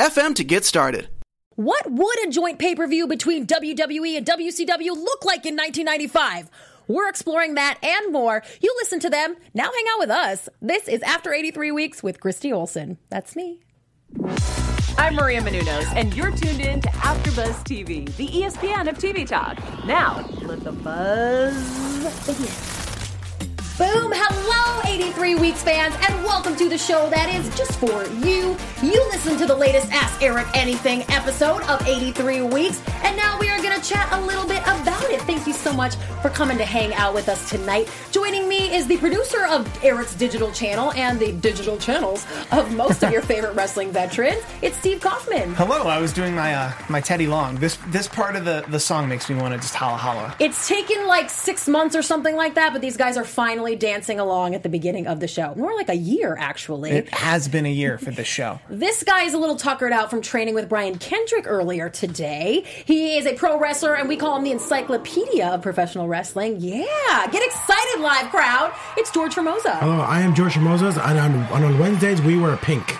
FM to get started. What would a joint pay per view between WWE and WCW look like in 1995? We're exploring that and more. You listen to them. Now hang out with us. This is After 83 Weeks with Christy Olson. That's me. I'm Maria Menounos, and you're tuned in to AfterBuzz TV, the ESPN of TV talk. Now, let the buzz begin. Boom! Hello, 83 Weeks fans, and welcome to the show that is just for you. You listen to the latest Ask Eric Anything episode of 83 Weeks, and now we are going to chat a little bit about it. Thank you so much for coming to hang out with us tonight. Joining me is the producer of Eric's digital channel and the digital channels of most of your favorite wrestling veterans. It's Steve Kaufman. Hello, I was doing my uh, my Teddy Long. This this part of the, the song makes me want to just holla holla. It's taken like six months or something like that, but these guys are finally dancing along at the beginning of the show. More like a year, actually. It has been a year for this show. This guy is a little tuckered out from training with Brian Kendrick earlier today. He is a pro wrestler, and we call him the encyclopedia of professional wrestling. Yeah, get excited, live crowd. It's George Hermosa. Hello, I am George Hermosa, and on, on Wednesdays we wear pink.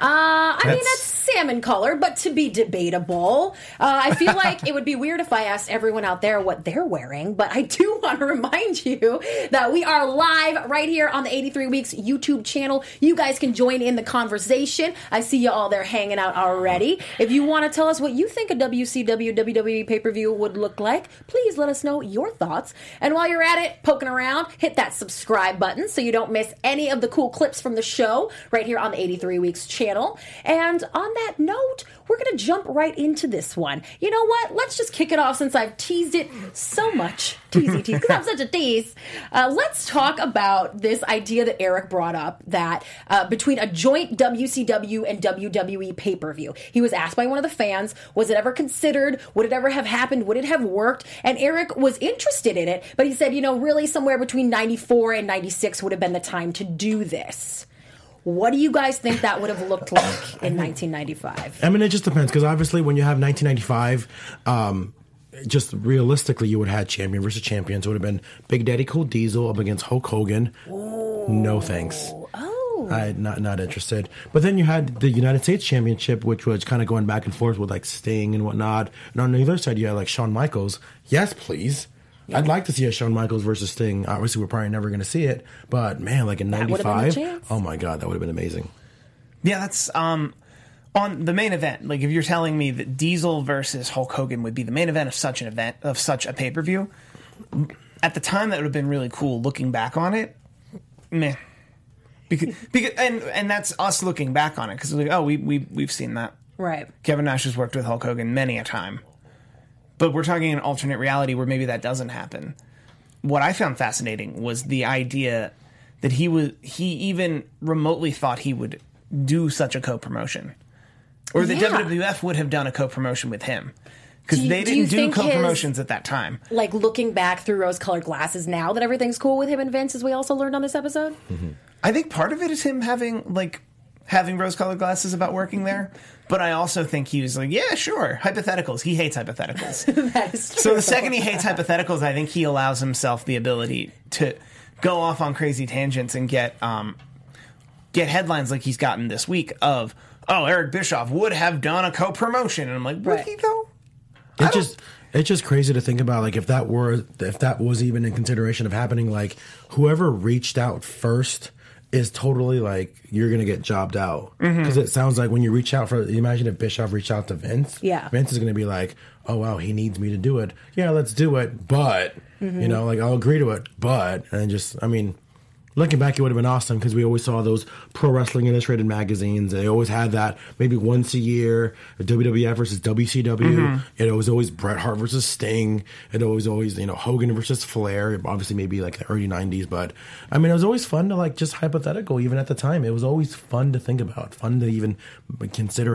Uh, I mean, that's salmon color, but to be debatable. Uh, I feel like it would be weird if I asked everyone out there what they're wearing, but I do want to remind you that we are live right here on the 83 Weeks YouTube channel. You guys can join in the conversation. I see you all there hanging out already. If you want to tell us what you think a WCW WWE pay per view would look like, please let us know your thoughts. And while you're at it, poking around, hit that subscribe button so you don't miss any of the cool clips from the show right here on the 83 Weeks channel. And on that note, we're going to jump right into this one. You know what? Let's just kick it off since I've teased it so much. Teasy tease, because I'm such a tease. Uh, let's talk about this idea that Eric brought up that uh, between a joint WCW and WWE pay per view. He was asked by one of the fans, was it ever considered? Would it ever have happened? Would it have worked? And Eric was interested in it, but he said, you know, really somewhere between 94 and 96 would have been the time to do this. What do you guys think that would have looked like in 1995? I mean, it just depends because obviously, when you have 1995, um, just realistically, you would have had champion versus champions. It would have been Big Daddy Cool Diesel up against Hulk Hogan. Ooh. No thanks. Oh. I not not interested. But then you had the United States Championship, which was kind of going back and forth with like Sting and whatnot. And on the other side, you had like Shawn Michaels. Yes, please. Yeah. I'd like to see a Shawn Michaels versus Sting. Obviously, we're probably never going to see it, but man, like in '95, oh my god, that would have been amazing. Yeah, that's um, on the main event. Like if you're telling me that Diesel versus Hulk Hogan would be the main event of such an event of such a pay per view, at the time that would have been really cool. Looking back on it, meh. Because, because and and that's us looking back on it because like oh we we we've seen that right. Kevin Nash has worked with Hulk Hogan many a time. But we're talking an alternate reality where maybe that doesn't happen. What I found fascinating was the idea that he was he even remotely thought he would do such a co-promotion. Or the yeah. WWF would have done a co-promotion with him because they didn't do, do co-promotions his, at that time. Like looking back through rose-colored glasses now that everything's cool with him and Vince, as we also learned on this episode. Mm-hmm. I think part of it is him having like having rose-colored glasses about working there, but I also think he was like, yeah, sure. Hypotheticals. He hates hypotheticals. that is true. So the second he hates hypotheticals, I think he allows himself the ability to go off on crazy tangents and get um, get headlines like he's gotten this week of, oh, Eric Bischoff would have done a co promotion. And I'm like, would right. he though? It just it's just crazy to think about like if that were if that was even in consideration of happening like whoever reached out first is totally like you're gonna get jobbed out because mm-hmm. it sounds like when you reach out for imagine if Bischoff reached out to Vince, yeah, Vince is gonna be like, oh wow, he needs me to do it, yeah, let's do it, but mm-hmm. you know, like I'll agree to it, but and just I mean, looking back, it would have been awesome because we always saw those pro wrestling illustrated magazines. They always had that maybe once a year, WWF versus WCW. Mm-hmm. It was always Bret Hart versus Sting. It was always you know Hogan versus Flair. Obviously, maybe like the early '90s, but I mean, it was always fun to like just hypothetical. Even at the time, it was always fun to think about, fun to even consider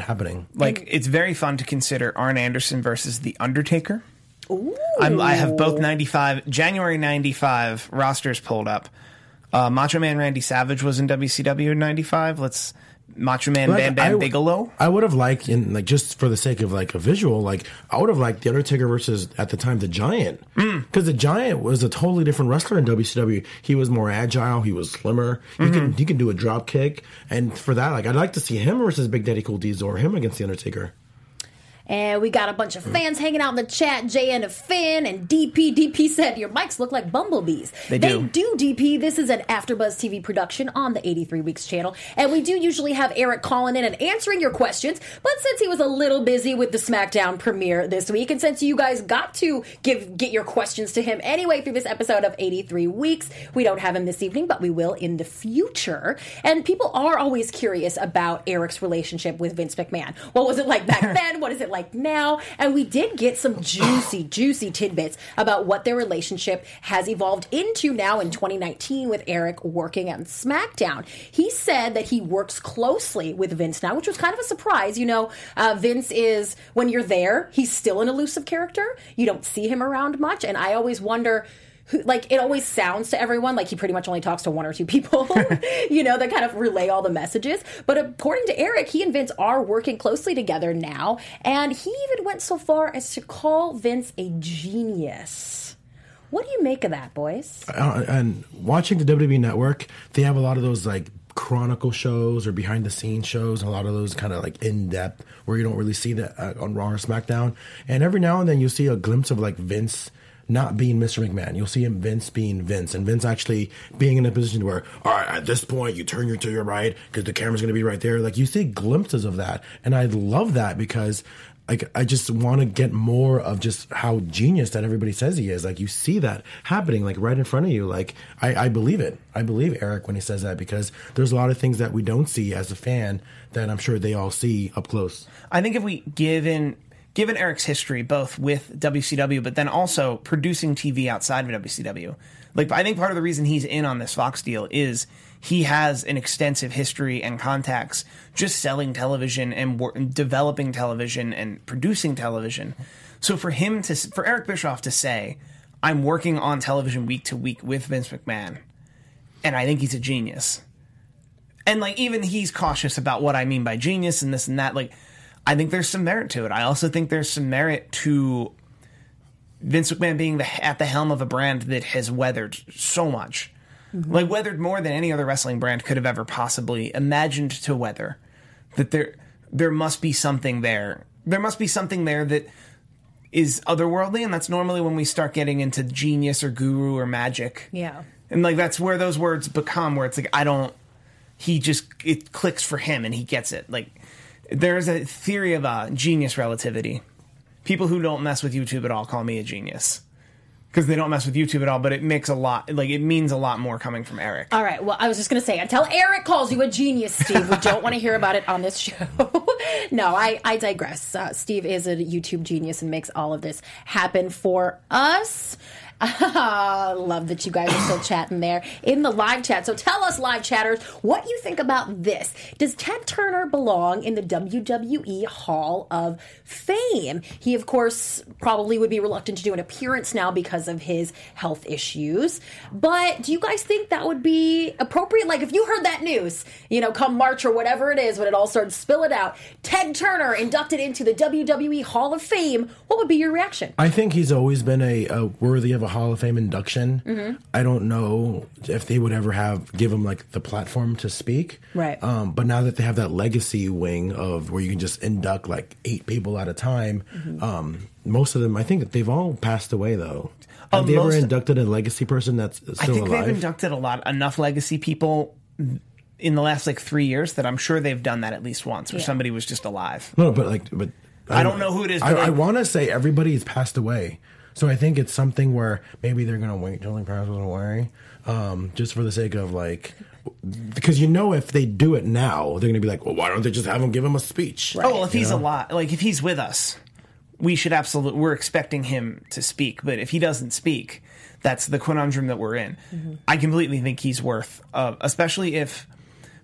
Happening. Like it's very fun to consider Arn Anderson versus The Undertaker. I'm, I have both 95 January 95 rosters pulled up. Uh, Macho Man Randy Savage was in WCW in 95. Let's Macho Man Like, Bam Bam I- Bigelow. I would have liked, in like just for the sake of like a visual, like I would have liked the Undertaker versus at the time the Giant, hmm. because the Giant was a totally different wrestler in WCW. He was more agile, he was slimmer. He can mm-hmm. he can do a drop kick, and for that, like I'd like to see him versus Big Daddy Cool Diesel or him against the Undertaker. And we got a bunch of fans hanging out in the chat. JN of Finn and DP. DP said, Your mics look like bumblebees. They do. do, DP. This is an AfterBuzz TV production on the 83 Weeks channel. And we do usually have Eric calling in and answering your questions. But since he was a little busy with the SmackDown premiere this week, and since you guys got to give get your questions to him anyway through this episode of 83 Weeks, we don't have him this evening, but we will in the future. And people are always curious about Eric's relationship with Vince McMahon. What was it like back then? What is it like now? And we did get some juicy, juicy tidbits about what their relationship has evolved into now in 2019 with Eric working on SmackDown. He said that he works closely with Vince now, which was kind of a surprise. You know, uh, Vince is, when you're there, he's still an elusive character. You don't see him around much. And I always wonder, who, like it always sounds to everyone like he pretty much only talks to one or two people, you know, that kind of relay all the messages. But according to Eric, he and Vince are working closely together now, and he even went so far as to call Vince a genius. What do you make of that, boys? Uh, and watching the WWE Network, they have a lot of those like chronicle shows or behind the scenes shows, a lot of those kind of like in depth where you don't really see that uh, on Raw or SmackDown. And every now and then you see a glimpse of like Vince not being Mr. McMahon. You'll see him Vince being Vince and Vince actually being in a position where, all right, at this point you turn your to your right because the camera's going to be right there. Like you see glimpses of that. And I love that because like I just want to get more of just how genius that everybody says he is. Like you see that happening like right in front of you. Like I, I believe it. I believe Eric when he says that because there's a lot of things that we don't see as a fan that I'm sure they all see up close. I think if we given given Eric's history both with WCW but then also producing TV outside of WCW, like I think part of the reason he's in on this Fox deal is he has an extensive history and contacts just selling television and wor- developing television and producing television. So for him to for Eric Bischoff to say, "I'm working on television week to week with Vince McMahon," and I think he's a genius. And like even he's cautious about what I mean by genius and this and that. Like I think there's some merit to it. I also think there's some merit to Vince McMahon being the, at the helm of a brand that has weathered so much, mm-hmm. like weathered more than any other wrestling brand could have ever possibly imagined to weather. That there there must be something there. There must be something there that is otherworldly, and that's normally when we start getting into genius or guru or magic. Yeah. And like that's where those words become where it's like I don't he just it clicks for him and he gets it. Like there's a theory of genius relativity. People who don't mess with YouTube at all call me a genius. Because they don't mess with YouTube at all, but it makes a lot like it means a lot more coming from Eric. All right. Well, I was just going to say, until Eric calls you a genius, Steve, we don't want to hear about it on this show. no, I, I digress. Uh, Steve is a YouTube genius and makes all of this happen for us. Love that you guys are still chatting there in the live chat. So tell us, live chatters, what you think about this. Does Ted Turner belong in the WWE Hall of Fame? He, of course, probably would be reluctant to do an appearance now because of his health issues. But do you guys think that would be appropriate? Like, if you heard that news, you know, come March or whatever it is, when it all started spilling out, Ted Turner inducted into the WWE Hall of Fame, what would be your reaction? I think he's always been a, a worthy of a Hall of Fame induction. I don't know if they would ever have give him like the platform to speak. Right. Um, but now that they have that legacy wing of where you can just induct like eight people at a time, um, most of them, I think they've all passed away though. Have Um, they ever inducted a legacy person that's I think alive? they've inducted a lot enough legacy people in the last like three years that I'm sure they've done that at least once, where Yeah. somebody was just alive. No, but like, but I don't know who it is, I, but, like- I want to say everybody's passed away, so I think it's something where maybe they're gonna wait till the he passes away, um, just for the sake of like, because you know if they do it now, they're gonna be like, well, why don't they just have him give him a speech? Oh well, if he's alive, like if he's with us, we should absolutely. We're expecting him to speak, but if he doesn't speak, that's the conundrum that we're in. I completely think he's worth, uh, especially if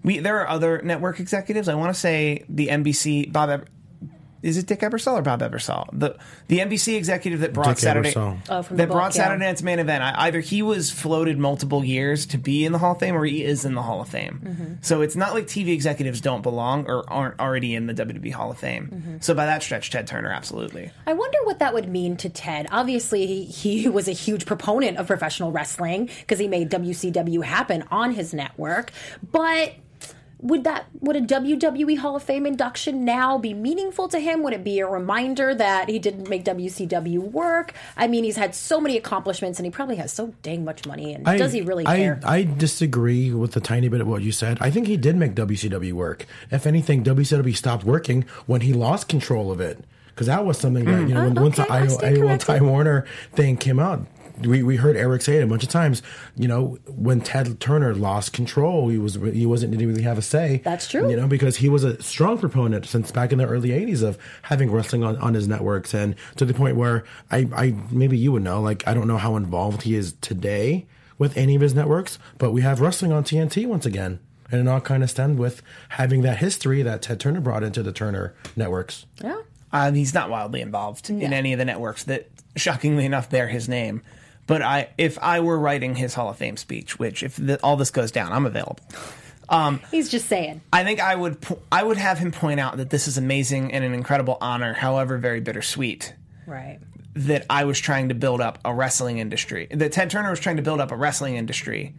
we. There are other network executives. I want to say the NBC Bob. Eber, is it Dick Ebersol or Bob Ebersol? The the NBC executive that brought Dick Saturday Oh, that book, brought yeah. Saturday Night's main event. I, either he was floated multiple years to be in the Hall of Fame, or he is in the Hall of Fame. Mm-hmm. So it's not like TV executives don't belong or aren't already in the WWE Hall of Fame. Mm-hmm. So by that stretch, Ted Turner absolutely. I wonder what that would mean to Ted. Obviously, he, he was a huge proponent of professional wrestling because he made WCW happen on his network. But would that would a WWE Hall of Fame induction now be meaningful to him? Would it be a reminder that he didn't make WCW work? I mean, he's had so many accomplishments and he probably has so dang much money. And does he really I, care? I disagree with a tiny bit of what you said. I think he did make WCW work. If anything, WCW stopped working when he lost control of it. Because that was something that, you know, when, Uh, once okay, the I Time Warner thing came out, we, we heard Eric say it a bunch of times. You know, when Ted Turner lost control, he was he wasn't didn't really have a say. That's true. You know, because he was a strong proponent since back in the early '80s of having wrestling on, on his networks, and to the point where I, I maybe you would know, like I don't know how involved he is today with any of his networks, but we have wrestling on TNT once again. And it all kind of stemmed with having that history that Ted Turner brought into the Turner networks. yeah. Um, he's not wildly involved in any of the networks that, shockingly enough, bear his name. But I, if I were writing his Hall of Fame speech, which if the, all this goes down, I'm available. Um, He's just saying. I think I would I would have him point out that this is amazing and an incredible honor, however very bittersweet. Right. that I was trying to build up a wrestling industry. That Ted Turner was trying to build up a wrestling industry,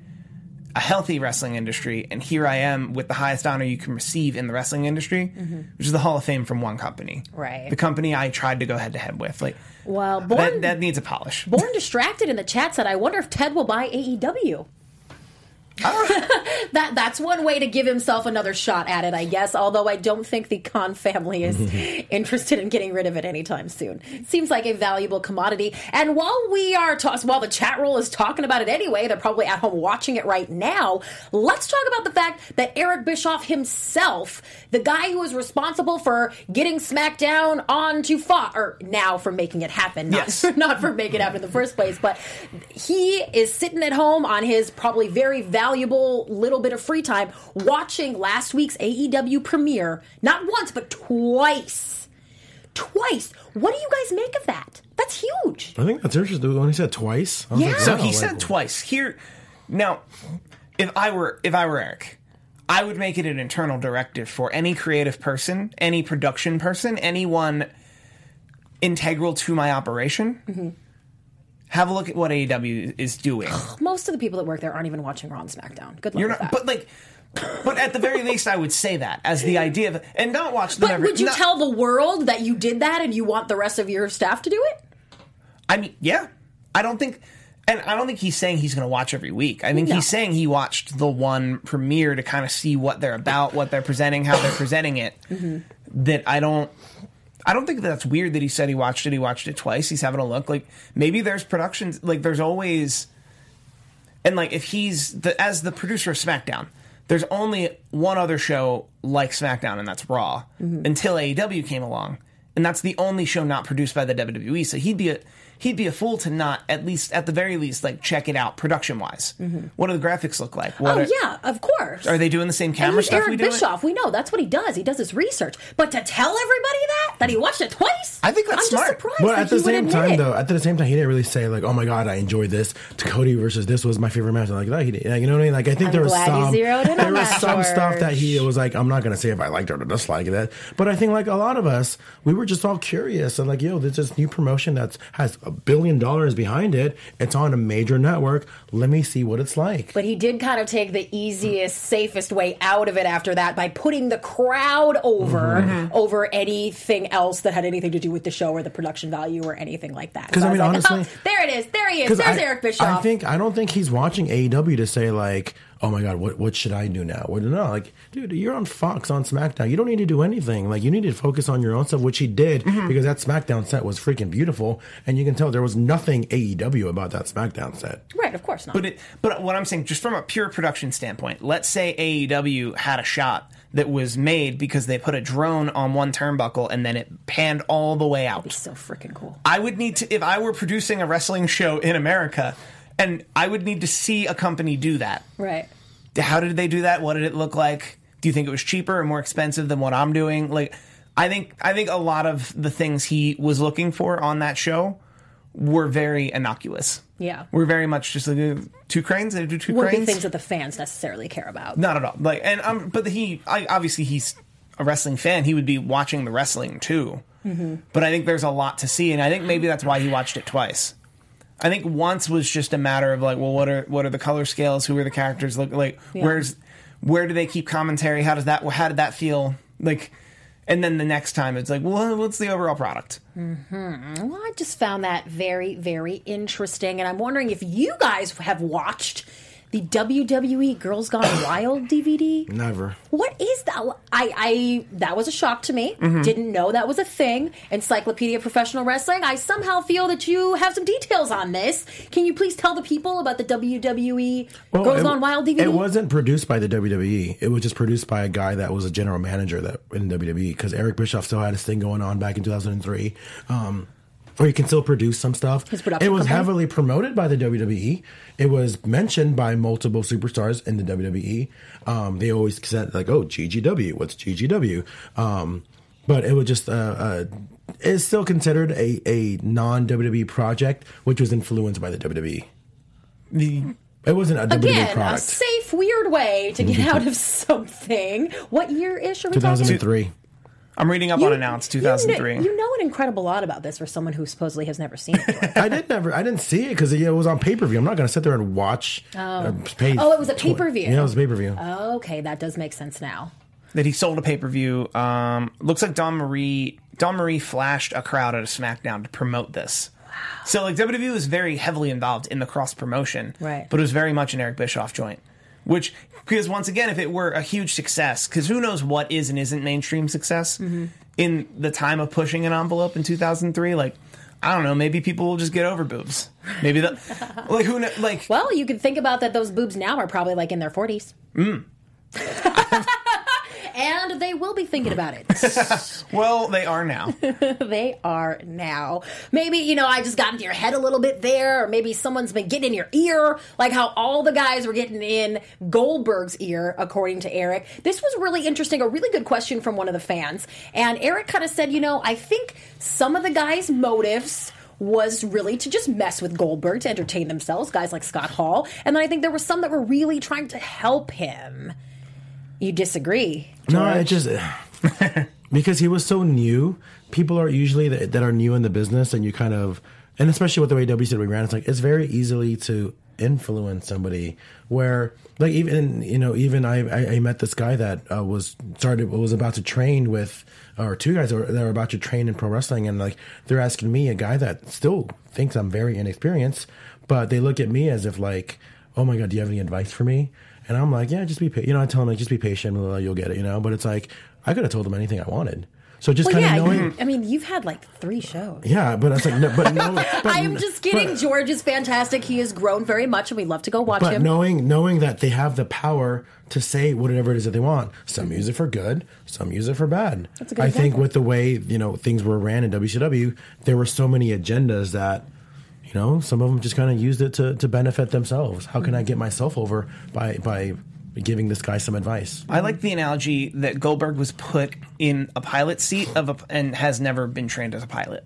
a healthy wrestling industry, and here I am with the highest honor you can receive in the wrestling industry, mm-hmm. which is the Hall of Fame from one company. Right. The company I tried to go head to head with. Like Well, that, Born, that needs a polish. Born Distracted in the chat said, I wonder if Ted will buy AEW. that that's one way to give himself another shot at it, I guess. Although I don't think the Khan family is interested in getting rid of it anytime soon. Seems like a valuable commodity. And while we are ta- while the chat roll is talking about it anyway, they're probably at home watching it right now. Let's talk about the fact that Eric Bischoff himself, the guy who is responsible for getting SmackDown onto Fox, or now for making it happen, not, Yes. not for making it happen in the first place, but he is sitting at home on his probably very valuable little bit of free time watching last week's AEW premiere, not once, but twice. Twice. What do you guys make of that? That's huge. I think that's interesting. When he said twice, I was Yeah. like, So he like, said twice. Here now, if I were if I were Eric, I would make it an internal directive for any creative person, any production person, anyone integral to my operation. Mm-hmm. Have a look at what AEW is doing. Most of the people that work there aren't even watching Raw and SmackDown. Good luck You're with not, that. but like, but at the very least, I would say that as the idea of, and not watch them But every. would you not- tell the world that you did that and you want the rest of your staff to do it? I mean, yeah. I don't think, and I don't think he's saying he's going to watch every week. I think No. he's saying he watched the one premiere to kind of see what they're about, what they're presenting, how they're presenting it. Mm-hmm. That I don't. I don't think that's weird that he said he watched it. He watched it twice. He's having a look. Like maybe there's productions. Like there's always, and like if he's the as the producer of SmackDown, there's only one other show like SmackDown, and that's Raw. Mm-hmm. Until AEW came along, and that's the only show not produced by the WWE. So he'd be a he'd be a fool to not at least at the very least like check it out production wise. Mm-hmm. What do the graphics look like? What Oh are, yeah, of course. Are they doing the same And camera he's stuff Eric we do? it? Bischoff. We know that's what he does. He does his research. But to tell everybody that that he watched it twice, I think that's I'm smart. Just surprised But that at the he same time, though, at the same time, he didn't really say like, "Oh my god, I enjoyed this." To Cody versus this was my favorite match. Like that, he didn't. Like, you know what I mean? Like I think I'm there was some zeroed there was that, some stuff that he was like, "I'm not gonna say if I liked it or disliked it," but I think like a lot of us, we were just all curious and like, "Yo, there's this new promotion that has a billion dollars behind it. It's on a major network. Let me see what it's like." But he did kind of take the easiest, safest way out of it after that by putting the crowd over Mm-hmm. over anything else that had anything to do with the show or the production value or anything like that. 'Cause, I was mean, like, honestly- oh, there it is. There he is. There's I, Eric Bischoff. I think I don't think he's watching AEW to say like, oh my god, what what should I do now? Well, no, like, dude, you're on Fox on SmackDown. You don't need to do anything. Like, you need to focus on your own stuff, which he did mm-hmm. because that SmackDown set was freaking beautiful, and you can tell there was nothing AEW about that SmackDown set. Right, of course not. But it, but what I'm saying, just from a pure production standpoint, let's say AEW had a shot that was made because they put a drone on one turnbuckle and then it panned all the way out. That'd be so freaking cool. I would need to if I were producing a wrestling show in America, and I would need to see a company do that. Right. How did they do that? What did it look like? Do you think it was cheaper or more expensive than what I'm doing? Like, I think I think a lot of the things he was looking for on that show were very innocuous. Yeah. We're very much just like two cranes. They do two Wouldn't be cranes. things that the fans necessarily care about. Not at all. Like, and um, but he, I, obviously, he's a wrestling fan. He would be watching the wrestling too. Mm-hmm. But I think there's a lot to see, and I think maybe that's why he watched it twice. I think once was just a matter of like, well, what are what are the color scales? Who are the characters? Look like, Yeah. where's where do they keep commentary? How does that how did that feel? Like, and then the next time it's like, well, what's the overall product? Mm-hmm. Well, I just found that very, very interesting, and I'm wondering if you guys have watched the WWE Girls Gone Wild DVD. Never. What is that? I, I that was a shock to me. Mm-hmm. Didn't know that was a thing. Encyclopedia of Professional Wrestling. I somehow feel that you have some details on this. Can you please tell the people about the WWE Well, Girls it- Gone Wild DVD? It wasn't produced by the WWE. It was just produced by a guy that was a general manager that in WWE because Eric Bischoff still had his thing going on back in 2003. Um, or he can still produce some stuff. His production it was company? heavily promoted by the WWE. It was mentioned by multiple superstars in the WWE. Um, they always said like, "Oh, GGW, what's GGW?" Um, but it was just uh, uh, it's still considered a, a non WWE project, which was influenced by the WWE. The It wasn't a WWE Again, a safe, weird way to get out of something. What year ish are we talking? 2003. I'm reading up on announced you kn- 2003. You know, an incredible lot about this for someone who supposedly has never seen it. I did never. I didn't see it because it was on pay per view. I'm not going to sit there and watch. Oh, pay Oh, it was a pay-per-view. Yeah, it was a pay per view. okay, that does make sense now. that he sold a pay per view. Um, looks like Dawn Marie Dawn Marie flashed a crowd at a SmackDown to promote this. Wow. So like WWE was very heavily involved in the cross promotion, Right. But it was very much an Eric Bischoff joint. Which because once again, if it were a huge success, because who knows what is and isn't mainstream success Mm-hmm. in the time of pushing an envelope in 2003, like. I don't know. Maybe people will just get over boobs. Maybe that, like who, kn- like Well, you can think about that. Those boobs now are probably like in their forties. Mm. and they will be thinking about it. well, they are now. they are now. Maybe, you know, I just got into your head a little bit there, or maybe someone's been getting in your ear, like how all the guys were getting in Goldberg's ear, according to Eric. This was really interesting, a really good question from one of the fans. And Eric kind of said, you know, I think some of the guys' motives was really to just mess with Goldberg to entertain themselves, guys like Scott Hall. And then I think there were some that were really trying to help him. You disagree? No, it just because he was so new. People are usually that, that are new in the business, and you kind of, and especially with the way WCW ran, it's like it's very easily to influence somebody. Where like even you know even I I, I met this guy that uh, was started was about to train with or two guys that were, that were about to train in pro wrestling, and like they're asking me a guy that still thinks I'm very inexperienced, but they look at me as if like, oh my god, do you have any advice for me? And I'm like, yeah, just be, pa-. you know, I tell him like, just be patient, blah, blah, you'll get it, you know. But it's like, I could have told him anything I wanted. So just Well, kind yeah, of knowing, I mean, you've had like three shows. yeah. But it's like, no, but no, but, I am just kidding. But, George is fantastic. He has grown very much, and we love to go watch but him. knowing knowing that they have the power to say whatever it is that they want. Some use it for good, some use it for bad. That's a good I think with the way you know things were ran in WCW, there were so many agendas that. You know, some of them just kind of used it to, to benefit themselves. How can I get myself over by by giving this guy some advice? I like the analogy that Goldberg was put in a pilot seat of a, and has never been trained as a pilot.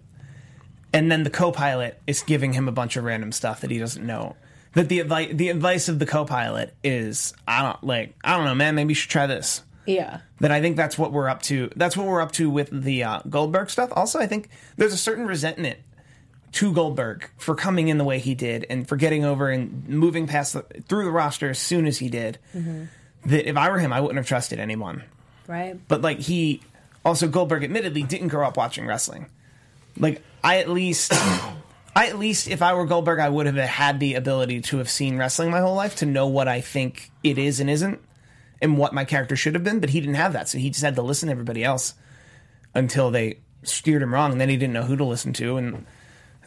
And then the co-pilot is giving him a bunch of random stuff that he doesn't know. That the advice the advice of the co-pilot is I don't like I don't know man maybe you should try this. yeah. That I think that's what we're up to. That's what we're up to with the uh, Goldberg stuff. Also, I think there's a certain resentment to Goldberg for coming in the way he did and for getting over and moving past the, through the roster as soon as he did. Mm-hmm. That if I were him, I wouldn't have trusted anyone. Right. But like he also Goldberg admittedly didn't grow up watching wrestling. Like I at least I at least, if I were Goldberg, I would have had the ability to have seen wrestling my whole life to know what I think it is and isn't, and what my character should have been. But he didn't have that, so he just had to listen to everybody else until they steered him wrong, and then he didn't know who to listen to, and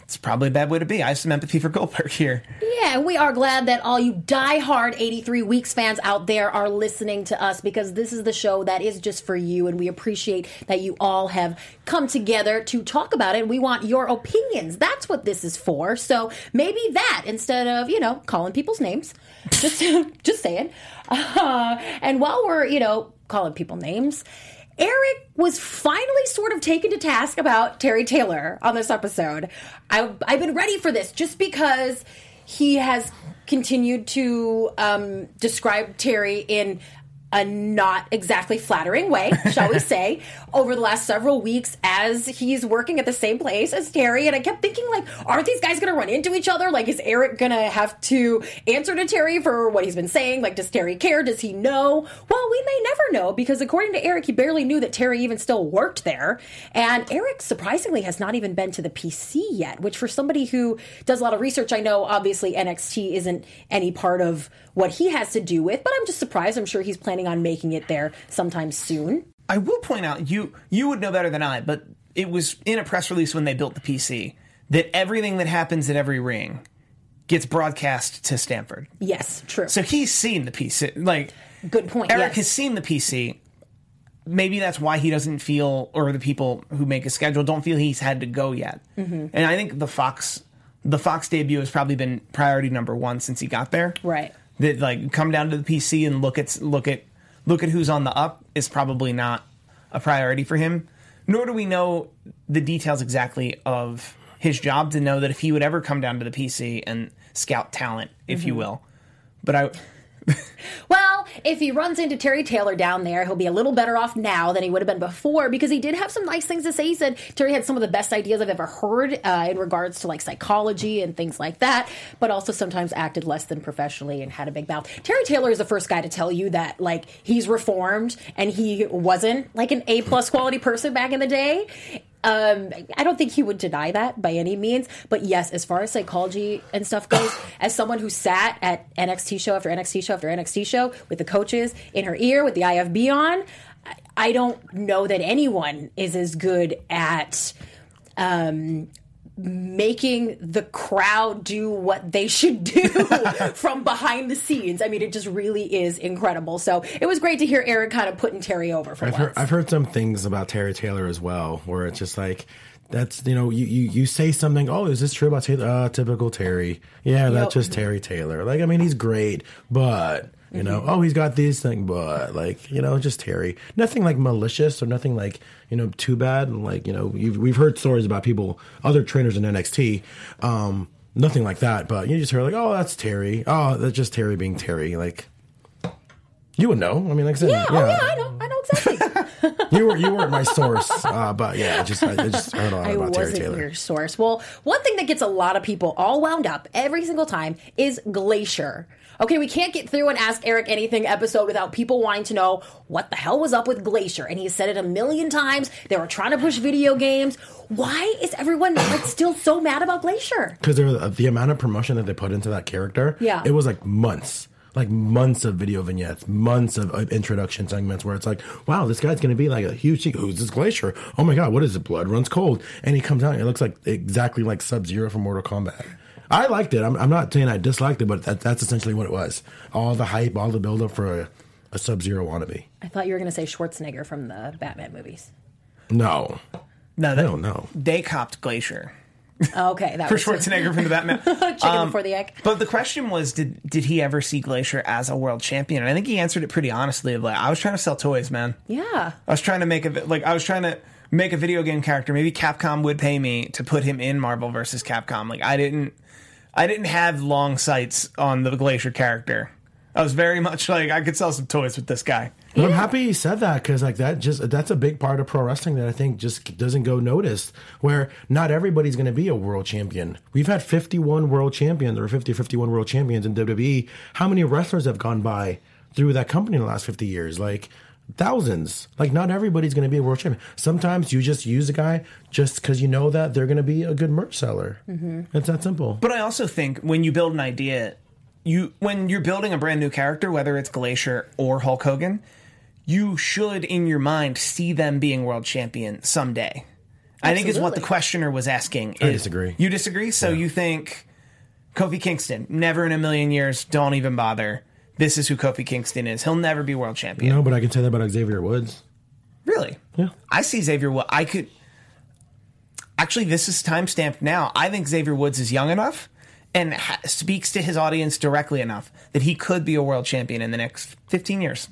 it's probably a bad way to be. I have some empathy for Goldberg here. Yeah, we are glad that all you die-hard 83 Weeks fans out there are listening to us because this is the show that is just for you, and we appreciate that you all have come together to talk about it. We want your opinions. That's what this is for. So maybe that instead of you know calling people's names, just just saying. Uh, and while we're you know calling people names. Eric was finally sort of taken to task about Terry Taylor on this episode. I, I've been ready for this just because he has continued to um, describe Terry in a not exactly flattering way, shall we say, over the last several weeks as he's working at the same place as Terry. And I kept thinking, like, aren't these guys going to run into each other? Like, is Eric going to have to answer to Terry for what he's been saying? Like, does Terry care? Does he know? Well, we may never know because according to Eric, he barely knew that Terry even still worked there. And Eric, surprisingly, has not even been to the PC yet, which for somebody who does a lot of research, I know obviously NXT isn't any part of what he has to do with, but I'm just surprised. I'm sure he's planning on making it there sometime soon. I will point out you you would know better than I, but it was in a press release when they built the PC that everything that happens at every ring gets broadcast to Stamford. Yes, true. So he's seen the PC. Like Good point. Eric yes. has seen the PC. Maybe that's why he doesn't feel, or the people who make a schedule don't feel he's had to go yet. Mm-hmm. And I think the Fox, the Fox debut has probably been priority number one since he got there. Right. That like come down to the PC and look at look at look at who's on the up is probably not a priority for him. Nor do we know the details exactly of his job to know that if he would ever come down to the PC and scout talent, if Mm-hmm. you will. But I Well, if he runs into Terry Taylor down there, he'll be a little better off now than he would have been before because he did have some nice things to say. He said Terry had some of the best ideas I've ever heard uh, in regards to like psychology and things like that, but also sometimes acted less than professionally and had a big mouth. Terry Taylor is the first guy to tell you that like he's reformed and he wasn't like an A plus quality person back in the day. Um, I don't think he would deny that by any means, but yes, as far as psychology and stuff goes, as someone who sat at NXT show after NXT show after NXT show with the coaches in her ear with the IFB on, I- don't know that anyone is as good at um, making the crowd do what they should do from behind the scenes. I mean, it just really is incredible. So it was great to hear Eric kind of putting Terry over for I've once. heard, I've heard some things about Terry Taylor as well, where it's just like that's you know you you, you say something. Oh, is this true about Taylor? Uh, typical Terry. Yeah, that's just Terry Taylor. Like I mean, he's great, but you know, oh, he's got these things, but like you know, just Terry. Nothing like malicious or nothing like you know too bad. Like you know, we've heard stories about people, other trainers in NXT. Um, nothing like that, but you just hear like, oh, that's Terry. Oh, that's just Terry being Terry. Like. You would know. I mean, like I said, yeah, oh yeah, I know, I know exactly. you were you weren't my source, uh, but yeah, I just I, I just heard a lot I about Terry Taylor. your source. Well, one thing that gets a lot of people all wound up every single time is Glacier. Okay, we can't get through and ask Eric anything episode without people wanting to know what the hell was up with Glacier. And he said it a million times. They were trying to push video games. Why is everyone like still so mad about Glacier? Because there uh, the amount of promotion that they put into that character. Yeah. it was like months, like months of video vignettes, months of, of introduction segments where it's like, wow, this guy's going to be like a huge. Who's this Glacier? Oh my god, what is it? Blood runs cold, and he comes out. and It looks like exactly like Sub Zero from Mortal Kombat. I liked it. I'm, I'm not saying I disliked it, but that, that's essentially what it was. All the hype, all the build up for a, a Sub Zero wannabe. I thought you were going to say Schwarzenegger from the Batman movies. No, no, I they, don't know. they copped Glacier Oh, okay, that for was Schwarzenegger from the Batman. chicken um, before the egg. But the question was, did did he ever see Glacier as a world champion? And I think he answered it pretty honestly. Of like, I was trying to sell toys, man. Yeah. I was trying to make a like I was trying to make a video game character. Maybe Capcom would pay me to put him in Marvel versus Capcom. Like I didn't, I didn't have long sights on the Glacier character. I was very much like I could sell some toys with this guy. But I'm happy you said that because like that just that's a big part of pro wrestling that I think just doesn't go noticed. Where not everybody's going to be a world champion. We've had 51 world champions or 50 51 world champions in WWE. How many wrestlers have gone by through that company in the last 50 years? Like thousands. Like not everybody's going to be a world champion. Sometimes you just use a guy just because you know that they're going to be a good merch seller. Mm-hmm. It's that simple. But I also think when you build an idea, you when you're building a brand new character, whether it's Glacier or Hulk Hogan, you should in your mind see them being world champion someday. I think is what the questioner was asking. I is- disagree. You disagree? So you think Kofi Kingston, never in a million years, don't even bother. This is who Kofi Kingston is. He'll never be world champion. No, but I can say that about Xavier Woods. Really? Yeah. I see Xavier Woods. I could. Actually, this is time stamped now. I think Xavier Woods is young enough and ha- speaks to his audience directly enough that he could be a world champion in the next 15 years.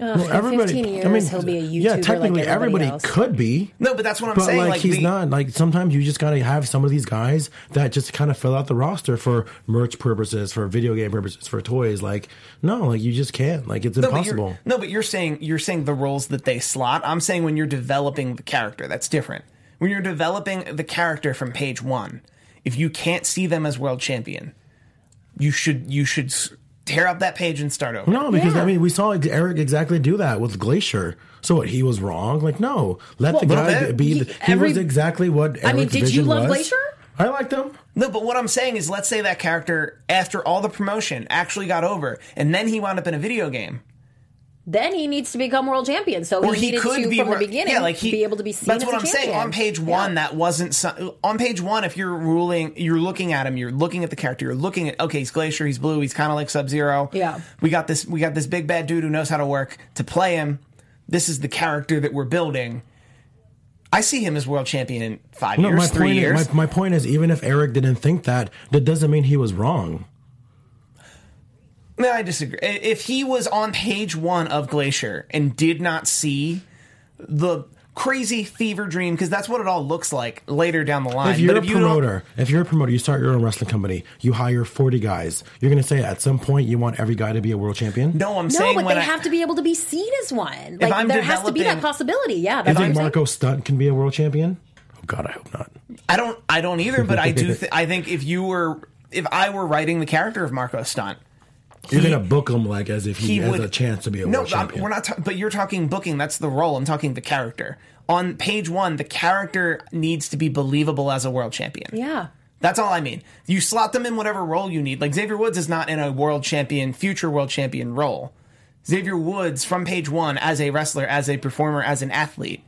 Ugh, Well, in everybody. 15 years, I mean, he'll be a YouTuber yeah, technically like everybody else. could be. No, but that's what I'm But saying. like, Like, he's the- not. Like sometimes you just gotta have some of these guys that just kind of fill out the roster for merch purposes, for video game purposes, for toys. Like no, like you just can't. Like it's No, but impossible. No, but you're saying you're saying the roles that they slot. I'm saying when you're developing the character, that's different. When you're developing the character from page one, if you can't see them as world champion, you should you should s- tear up that page and start over. No, because Yeah. I mean, we saw Eric exactly do that with Glacier. So what? He was wrong. Like no, let the guy bit. be. He- The, he every- was exactly what. Eric's I mean, did you love was. Glacier? I liked him. No, but what I'm saying is, let's say that character, after all the promotion, actually got over, and then he wound up in a video game, Then he needs to become world champion. So or he, he needed could to be from wor- the beginning yeah, like he, be able to be seen. That's as what a I'm saying. On page Yeah. one, that wasn't so, on page one. If you're ruling, you're looking at him, you're looking at the character, you're looking at okay, he's Glacier, he's blue, he's kind of like Sub Zero. Yeah. we got this. We got this big bad dude who knows how to work to play him. This is the character that we're building. I see him as world champion in five No, years, my three point. years. Is, my, my point is, even if Eric didn't think that, that doesn't mean he was wrong. No, I disagree. If he was on page one of Glacier and did not see the crazy fever dream, because that's what it all looks like later down the line. If you're but a if you promoter, if you're a promoter, you start your own wrestling company. You hire 40 guys. You're going to say at some point you want every guy to be a world champion. no, I'm No, saying but they I, have to be able to be seen as one. Like I'm there has to be that possibility. Yeah, You that's what I'm think saying. Marko Stunt can be a world champion? Oh God, I hope not. I don't, I don't either. But I do. Th- I think if you were, if I were writing the character of Marko Stunt, You're he- going to book him like as if he, he has would a chance to be a no, world I'm- champion. we're not. ta- but you're talking booking. That's the role. I'm talking the character. On page one, the character needs to be believable as a world champion. Yeah. That's all I mean. You slot them in whatever role you need. Like Xavier Woods is not in a world champion, future world champion role. Xavier Woods from page one as a wrestler, as a performer, as an athlete.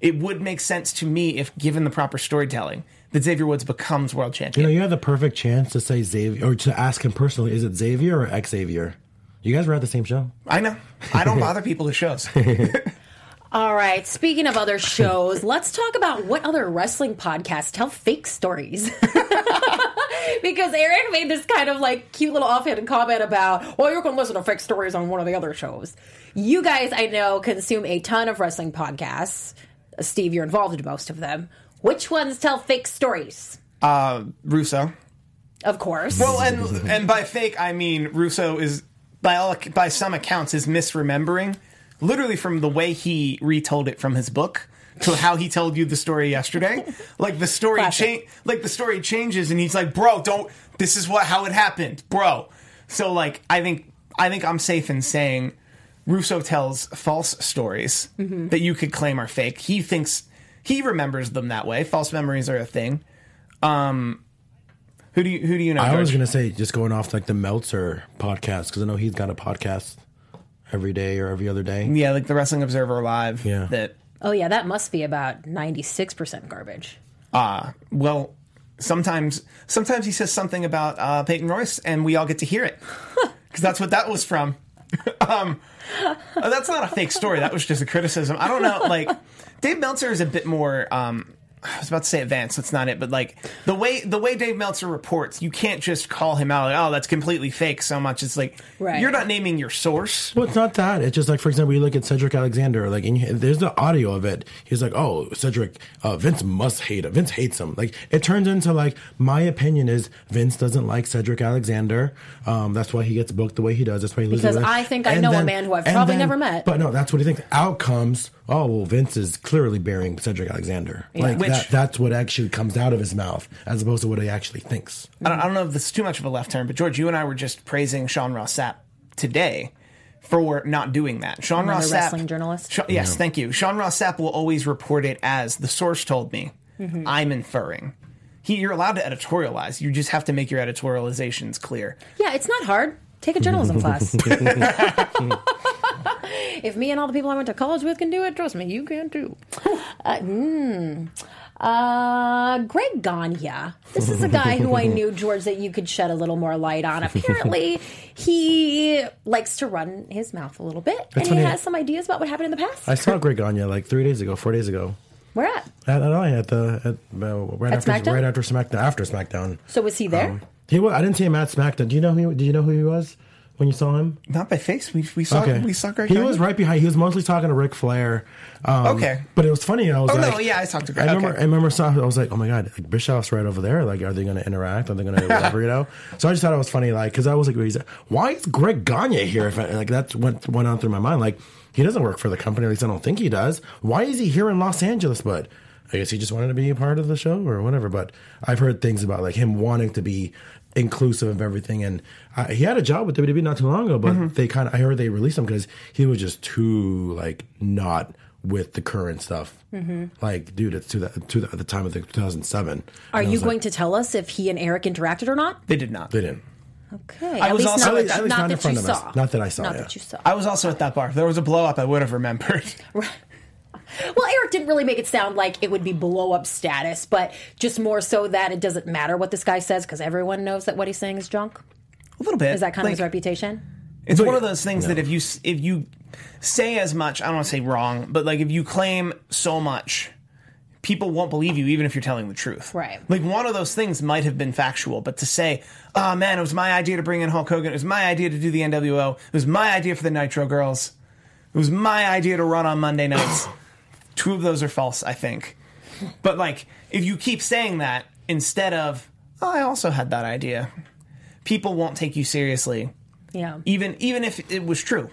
It would make sense to me if given the proper storytelling that Xavier Woods becomes world champion. You know, you had the perfect chance to say Xavier, or to ask him personally, is it Xavier or Xavier? You guys were at the same show. I know. I don't bother people with shows. All right. Speaking of other shows, let's talk about what other wrestling podcasts tell fake stories. because Aaron made this kind of like cute little offhand comment about, well, you can listen to fake stories on one of the other shows. You guys, I know, consume a ton of wrestling podcasts. Steve, you're involved in most of them. Which ones tell fake stories? Uh, Russo. Of course. Well, and and by fake I mean Russo is by all by some accounts is misremembering, literally from the way he retold it from his book to how he told you the story yesterday. Like the story Classic. change, like the story changes, and he's like, "Bro, don't. This is what how it happened, bro." So like, I think I think I'm safe in saying Russo tells false stories Mm-hmm. that you could claim are fake. He thinks he remembers them that way. False memories are a thing. Um, who do you who do you know? I was going to say, just going off like the Meltzer podcast, because I know he's got a podcast every day or every other day. Yeah, like the Wrestling Observer Live. Yeah. That oh, yeah, that must be about 96% garbage. uh well sometimes sometimes he says something about uh Peyton Royce and we all get to hear it. Because that's what that was from. um uh, that's not a fake story. That was just a criticism. I don't know, like Dave Meltzer is a bit more um I was about to say advanced. That's not it, but like the way the way Dave Meltzer reports, you can't just call him out. Like, oh, that's completely fake. So much. It's like Right. you're not naming your source. Well, it's not that. It's just like, for example, you look at Cedric Alexander, like, and you, there's the audio of it. He's like, "Oh, Cedric, uh, Vince must hate him. Vince hates him." Like, it turns into like, my opinion is Vince doesn't like Cedric Alexander. Um, that's why he gets booked the way he does. That's why he loses. Because. I think I And know a man who I've and probably never met. But no, that's what he thinks. Out comes, oh, well, Vince is clearly burying Cedric Alexander. Like Which- that. That's what actually comes out of his mouth, as opposed to what he actually thinks. I don't, I don't know if this is too much of a left turn, but George, you and I were just praising Sean Ross Sapp today for not doing that. Sean Another Ross Sapp, wrestling journalist? Sha- yes, thank you. Sean Ross Sapp will always report it as the source told me. Mm-hmm. I'm inferring. He, you're allowed to editorialize. You just have to make your editorializations clear. Yeah, it's not hard. Take a journalism class. if me and all the people I went to college with can do it, trust me, you can too. Uh, mm. Uh, Greg Gagne. This is a guy who I knew, George, that you could shed a little more light on. Apparently, he likes to run his mouth a little bit, and he has some ideas about what happened in the past. I saw Greg Gagne like three days ago, four days ago. Where at? At, at, at the at, uh, right At after SmackDown? right after SmackDown after SmackDown. So was he there? He was. I didn't see him at SmackDown. Do you know who? Did you know who he was when you saw him? Not by face. We, we saw Okay, we saw Greg. He was right behind. He was mostly talking to Ric Flair. Um, Okay. but it was funny. I was like, Oh, like, no, yeah, I talked to Greg. I remember. Okay. I remember. Saw, I was like, oh my god, like, Bischoff's right over there. Like, are they going to interact? Are they going to whatever? you know. So I just thought it was funny, like, because I was like, why is Greg Gagne here? If I, like that's what went on through my mind. Like, he doesn't work for the company. At least I don't think he does. Why is he here in Los Angeles? But I guess he just wanted to be a part of the show or whatever. But I've heard things about like him wanting to be inclusive of everything. And uh, he had a job with WWE not too long ago, but Mm-hmm. they kind of I heard they released him because he was just too like not with the current stuff. Mm-hmm. Like, dude, it's to the, to the, at the time of the 2007. Are you going like, to tell us if he and Eric interacted or not? They did not. They didn't. Okay, I at was least also- not, At least- that, at least not not in that front you of us. saw. Not that I saw, Not yeah. that you saw. I was also at that bar. If there was a blow up, I would have remembered. Well, Eric didn't really make it sound like it would be blow up status, but just more so that it doesn't matter what this guy says because everyone knows that what he's saying is junk. A little bit. Is that kind of his reputation? It's one of those things that if you if you say as much, I don't want to say wrong, but like if you claim so much, people won't believe you even if you're telling the truth. Right. Like one of those things might have been factual, but to say, "Oh man, it was my idea to bring in Hulk Hogan. It was my idea to do the NWO. It was my idea for the Nitro Girls. It was my idea to run on Monday nights." Two of those are false, I think. But like if you keep saying that instead of, "Oh, I also had that idea." People won't take you seriously Yeah. even even if it was true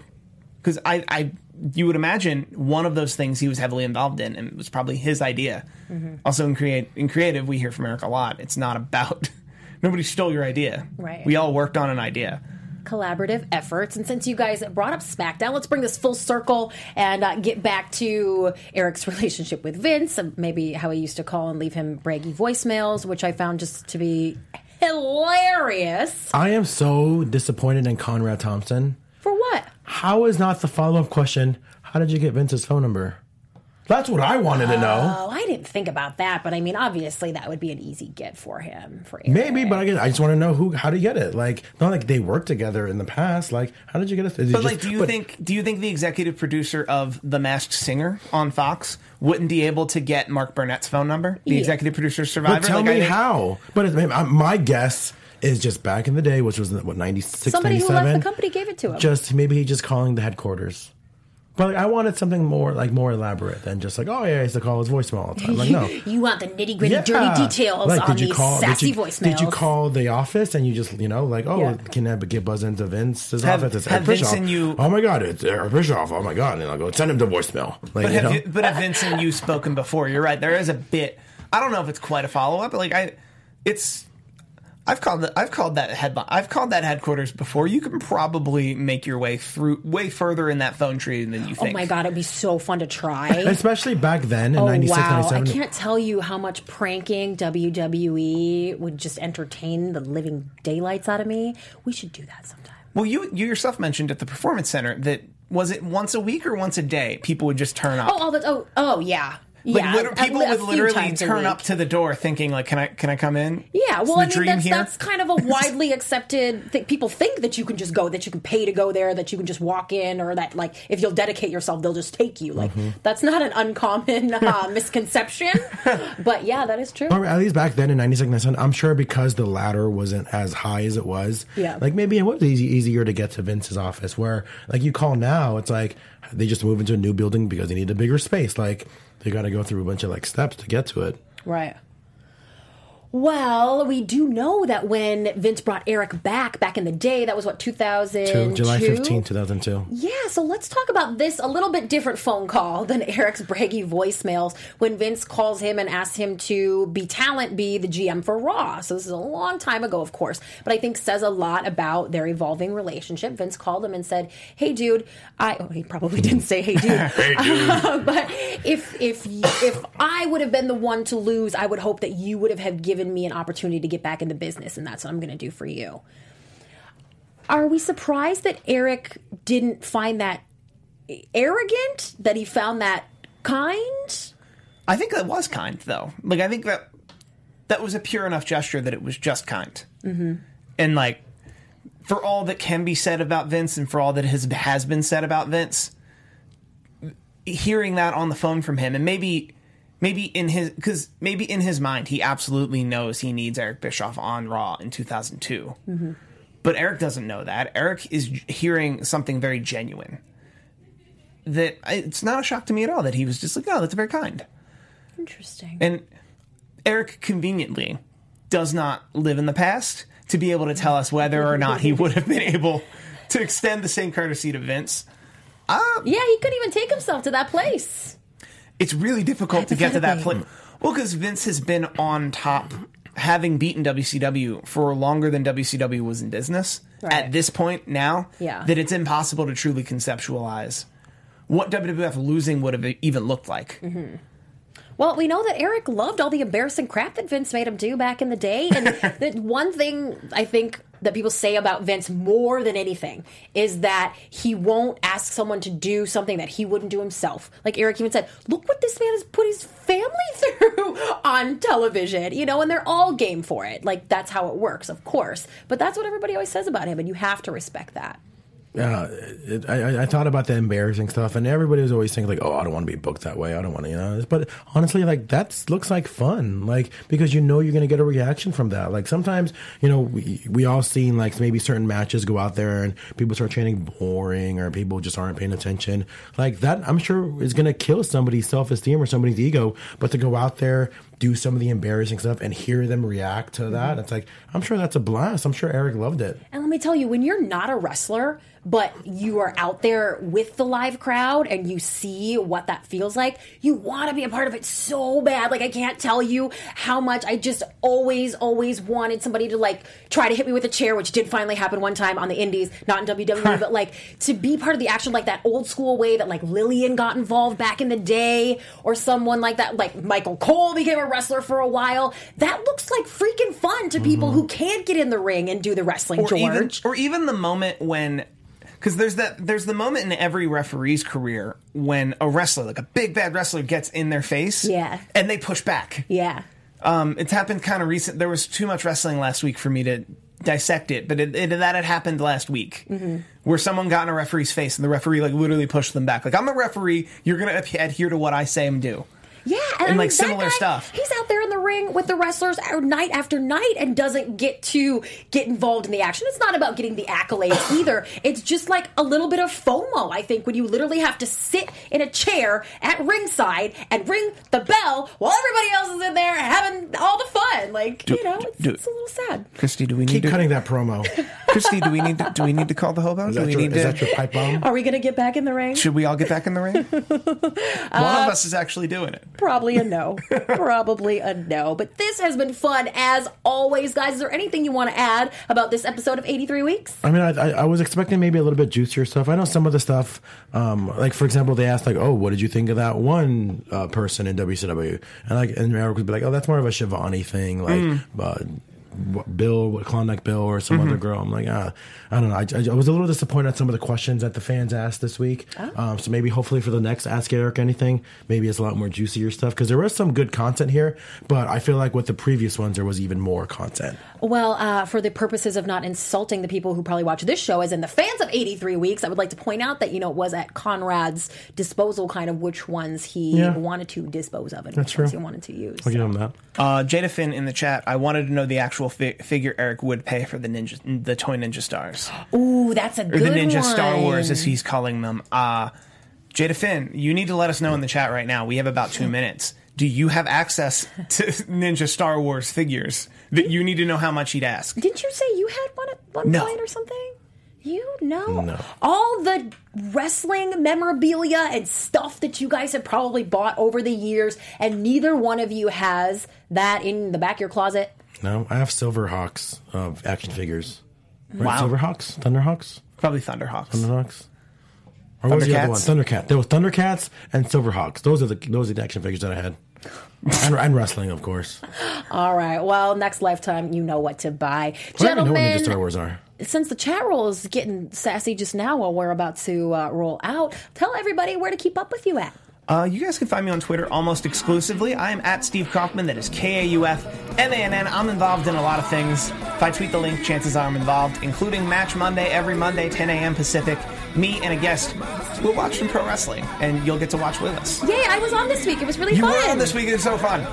because I, I you would imagine one of those things he was heavily involved in and it was probably his idea Mm-hmm. also in create in creative we hear from eric a lot it's not about nobody stole your idea Right. we all worked on an idea collaborative efforts. And since you guys brought up SmackDown, let's bring this full circle and uh, get back to Eric's relationship with Vince, and maybe how he used to call and leave him braggy voicemails, which I found just to be hilarious. I am so disappointed in Conrad Thompson. For what? How is not the follow up question? How did you get Vince's phone number? That's what I wanted to know. Oh, I didn't think about that, but I mean, obviously, that would be an easy get for him. For Eric. Maybe, but I, guess, I just want to know who. How to get it? Like, not like they worked together in the past. Like, how did you get it? Is it but just- like do you but- think do you think the executive producer of the masked singer on fox wouldn't be able to get mark burnett's phone number the Yeah. executive producer of survivor But tell Like, me think- how. But it's, my guess is just back in the day, which was what ninety six, Somebody who left the company gave it to him. Just maybe he just calling the headquarters. But like, I wanted something more like more elaborate than just like, oh yeah, I used to call his voicemail all the time. Like no. you want the nitty gritty, Yeah. dirty details Like, on did you these call, sassy did you, voicemails. Did you call the office and you just, you know, like, oh, Yeah. can I get buzz into Vince's Have- office? It's have Eric Vince Bischoff. and you- Oh my God, it's Eric Bischoff. Oh my God. And I'll go, send him to voicemail. Like, But you have, know? you, but have Vince and you spoken before? You're right. There is a bit. I don't know if it's quite a follow up, but like I, it's. I've called that. I've called that headline. I've called that headquarters before. You can probably make your way through way further in that phone tree than you oh think. Oh my god, it'd be so fun to try. Especially back then in Oh 96, wow! I can't tell you how much pranking WWE would just entertain the living daylights out of me. We should do that sometime. Well, you you yourself mentioned at the performance center that was it once a week or once a day people would just turn up. Oh, all the oh oh yeah. Like yeah, liter- a- people a would literally turn up to the door thinking like, "Can I can I come in?" Yeah, well, I mean dream that's that's kind of a widely accepted. thing. people think that you can just go, that you can pay to go there, that you can just walk in, or that like if you'll dedicate yourself, they'll just take you. Like Mm-hmm. that's not an uncommon uh, misconception. but yeah, that is true. Or at least back then in 96, 97, I'm sure because the ladder wasn't as high as it was. Yeah. Like maybe it was easy, easier to get to Vince's office where like you call now, it's like they just move into a new building because they need a bigger space. Like they got to go through a bunch of like steps to get to it. Right. Well, we do know that when Vince brought Eric back back in the day, that was what 2002, July 15, 2002. Yeah, so let's talk about this a little bit different phone call than Eric's braggy voicemails when Vince calls him and asks him to be talent, be the GM for Raw. So this is a long time ago, of course, but I think says a lot about their evolving relationship. Vince called him and said, "Hey, dude, I." Oh, he probably didn't say, "Hey, dude," hey, dude. but if if if I would have been the one to lose, I would hope that you would have have given me an opportunity to get back into business, and that's what I'm going to do for you. Are we surprised that Eric didn't find that arrogant? That he found that kind? I think that was kind, though. Like, I think that that was a pure enough gesture that it was just kind. Mm-hmm. And like, for all that can be said about Vince, and for all that has has been said about Vince, hearing that on the phone from him, and maybe. Maybe in his because maybe in his mind he absolutely knows he needs Eric Bischoff on Raw in 2002, but Eric doesn't know that. Eric is hearing something very genuine. That it's not a shock to me at all that he was just like, "Oh, that's very kind." Interesting. And Eric conveniently does not live in the past to be able to tell us whether or not he would have been able to extend the same courtesy to Vince. Uh, yeah, he couldn't even take himself to that place. It's really difficult to get to that point. Well, because Vince has been on top, having beaten WCW for longer than WCW was in business. Right. At this point now, Yeah. that it's impossible to truly conceptualize what WWF losing would have even looked like. Mm-hmm. Well, we know that Eric loved all the embarrassing crap that Vince made him do back in the day. And the one thing I think that people say about Vince more than anything is that he won't ask someone to do something that he wouldn't do himself. Like Eric even said, look what this man has put his family through on television, you know, and they're all game for it. Like that's how it works, of course. But that's what everybody always says about him, and you have to respect that. Yeah, it, I, I thought about the embarrassing stuff, and everybody was always thinking like, "Oh, I don't want to be booked that way. I don't want to," you know. But honestly, like that looks like fun, like because you know you're going to get a reaction from that. Like sometimes, you know, we we all seen like maybe certain matches go out there and people start chanting boring, or people just aren't paying attention. Like that, I'm sure is going to kill somebody's self esteem or somebody's ego. But to go out there. Do some of the embarrassing stuff and hear them react to that. It's like I'm sure that's a blast. I'm sure Eric loved it. And let me tell you, when you're not a wrestler, but you are out there with the live crowd and you see what that feels like, you want to be a part of it so bad. Like, I can't tell you how much I just always, always wanted somebody to like try to hit me with a chair, which did finally happen one time on the indies, not in WWE, but like to be part of the action like that old school way that like Lilian got involved back in the day or someone like that, like Michael Cole became a wrestler for a while. That looks like freaking fun to people mm-hmm. who can't get in the ring and do the wrestling, or George. even or even the moment when because there's that there's the moment in every referee's career when a wrestler like a big bad wrestler gets in their face Yeah. and they push back Yeah. um it's happened kind of recent there was too much wrestling last week for me to dissect it but it, it, that had happened last week Mm-hmm. where someone got in a referee's face and the referee like literally pushed them back like i'm a referee you're gonna adhere to what i say and do Yeah, And, I mean, like, that similar guy, stuff. He's out there in the ring with the wrestlers uh, night after night and doesn't get to get involved in the action. It's not about getting the accolades either. It's just like a little bit of FOMO, I think, when you literally have to sit in a chair at ringside and ring the bell while everybody else is in there having all the fun. Like, do, you know, it's, do- it's a little sad. christy do we need Keep to cutting that promo. christy do we need to do we need to call the hobo Is that, we your, need is to that your pipe bomb? Are we going to get back in the ring? Should we all get back in the ring? One of us is actually doing it. Probably a no. Probably a no. But this has been fun as always, guys. Is there anything you want to add about this episode of 83 Weeks? I mean, I, I, I was expecting maybe a little bit juicier stuff. I know some of the stuff, um, like for example, they asked like, "Oh, what did you think of that one uh, person in WCW?" And like, and Eric would be like, "Oh, that's more of a Shivani thing, like uh, what- Bill, what, Klondike Bill, or some other girl." I'm like, ah, I don't know. I, I, I was a little disappointed at some of the questions that the fans asked this week. Um, so maybe, hopefully, for the next Ask Eric Anything, maybe it's a lot more juicier stuff because there was some good content here, but I feel like with the previous ones, there was even more content. Well, uh, for the purposes of not insulting the people who probably watch this show, as in the fans of 83 Weeks, I would like to point out that, you know, it was at Conrad's disposal kind of which ones he Yeah. wanted to dispose of and That's which ones true. he wanted to use. I'll give him that. Uh, Jada Finn in the chat. I wanted to know the actual fi- figure Eric would pay for the ninja, the toy Ninja Stars, Ooh, that's a or good the Ninja one. Star Wars, as he's calling them. Uh, Jada Finn, you need to let us know in the chat right now. We have about two minutes. do you have access to Ninja Star Wars figures that you need to know how much he'd ask? Didn't you say you had one at one No. point or something? You know No. all the wrestling memorabilia and stuff that you guys have probably bought over the years, and neither one of you has that in the back of your closet. No, I have Silverhawks of action figures. Right? Wow. Silverhawks, Thunderhawks, Probably Thunderhawks. Thunderhawks. Or what was the other one? Thundercats? Thundercat. There was Thundercats and Silverhawks. Those are the those are the action figures that I had. and, and wrestling, of course. All right. Well, next lifetime, you know what to buy, I don't even know what Ninja gentlemen. Star Wars are. since the chat roll is getting sassy just now while we're about to uh, roll out, tell everybody where to keep up with you at. Uh, you guys can find me on Twitter almost exclusively. I am at Steve Kaufmann. That is K A U F M A N N. I'm involved in a lot of things. If I tweet the link, chances are I'm involved, including Match Monday every Monday, 10 a.m. Pacific. Me and a guest will watch some pro wrestling, and you'll get to watch with us. Yay! I was on this week. It was really You fun. were on this week. It's so fun.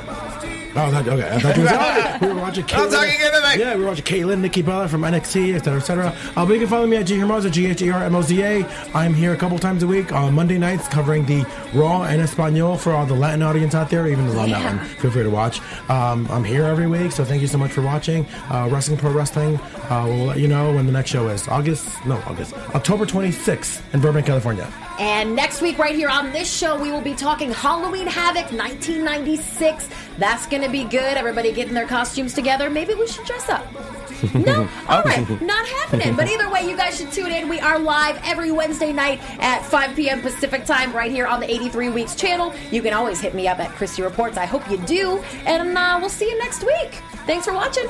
Oh, that, okay. I thought you was, we were watching Caitlyn. I'm talking anything. Yeah, we were watching Caitlyn, Nikki Bella from NXT, etc., etc. Uh, but you can follow me at G Hermoza, G H E R M O Z A. I'm here a couple times a week on Monday nights covering the Raw and Espanol for all the Latin audience out there, even the non Yeah. Latin. Feel free to watch. Um, I'm here every week, so thank you so much for watching. Uh, Wrestling Pro Wrestling. Uh, we'll let you know when the next show is. August, no, August, October 26th in Burbank, California. And next week, right here on this show, we will be talking Halloween Havoc 1996. That's going to be good. Everybody getting their costumes together. Maybe we should dress up. No? All right. Not happening. But either way, you guys should tune in. We are live every Wednesday night at 5 p.m. Pacific time right here on the 83 Weeks channel. You can always hit me up at Christy Reports. I hope you do. And uh, we'll see you next week. Thanks for watching.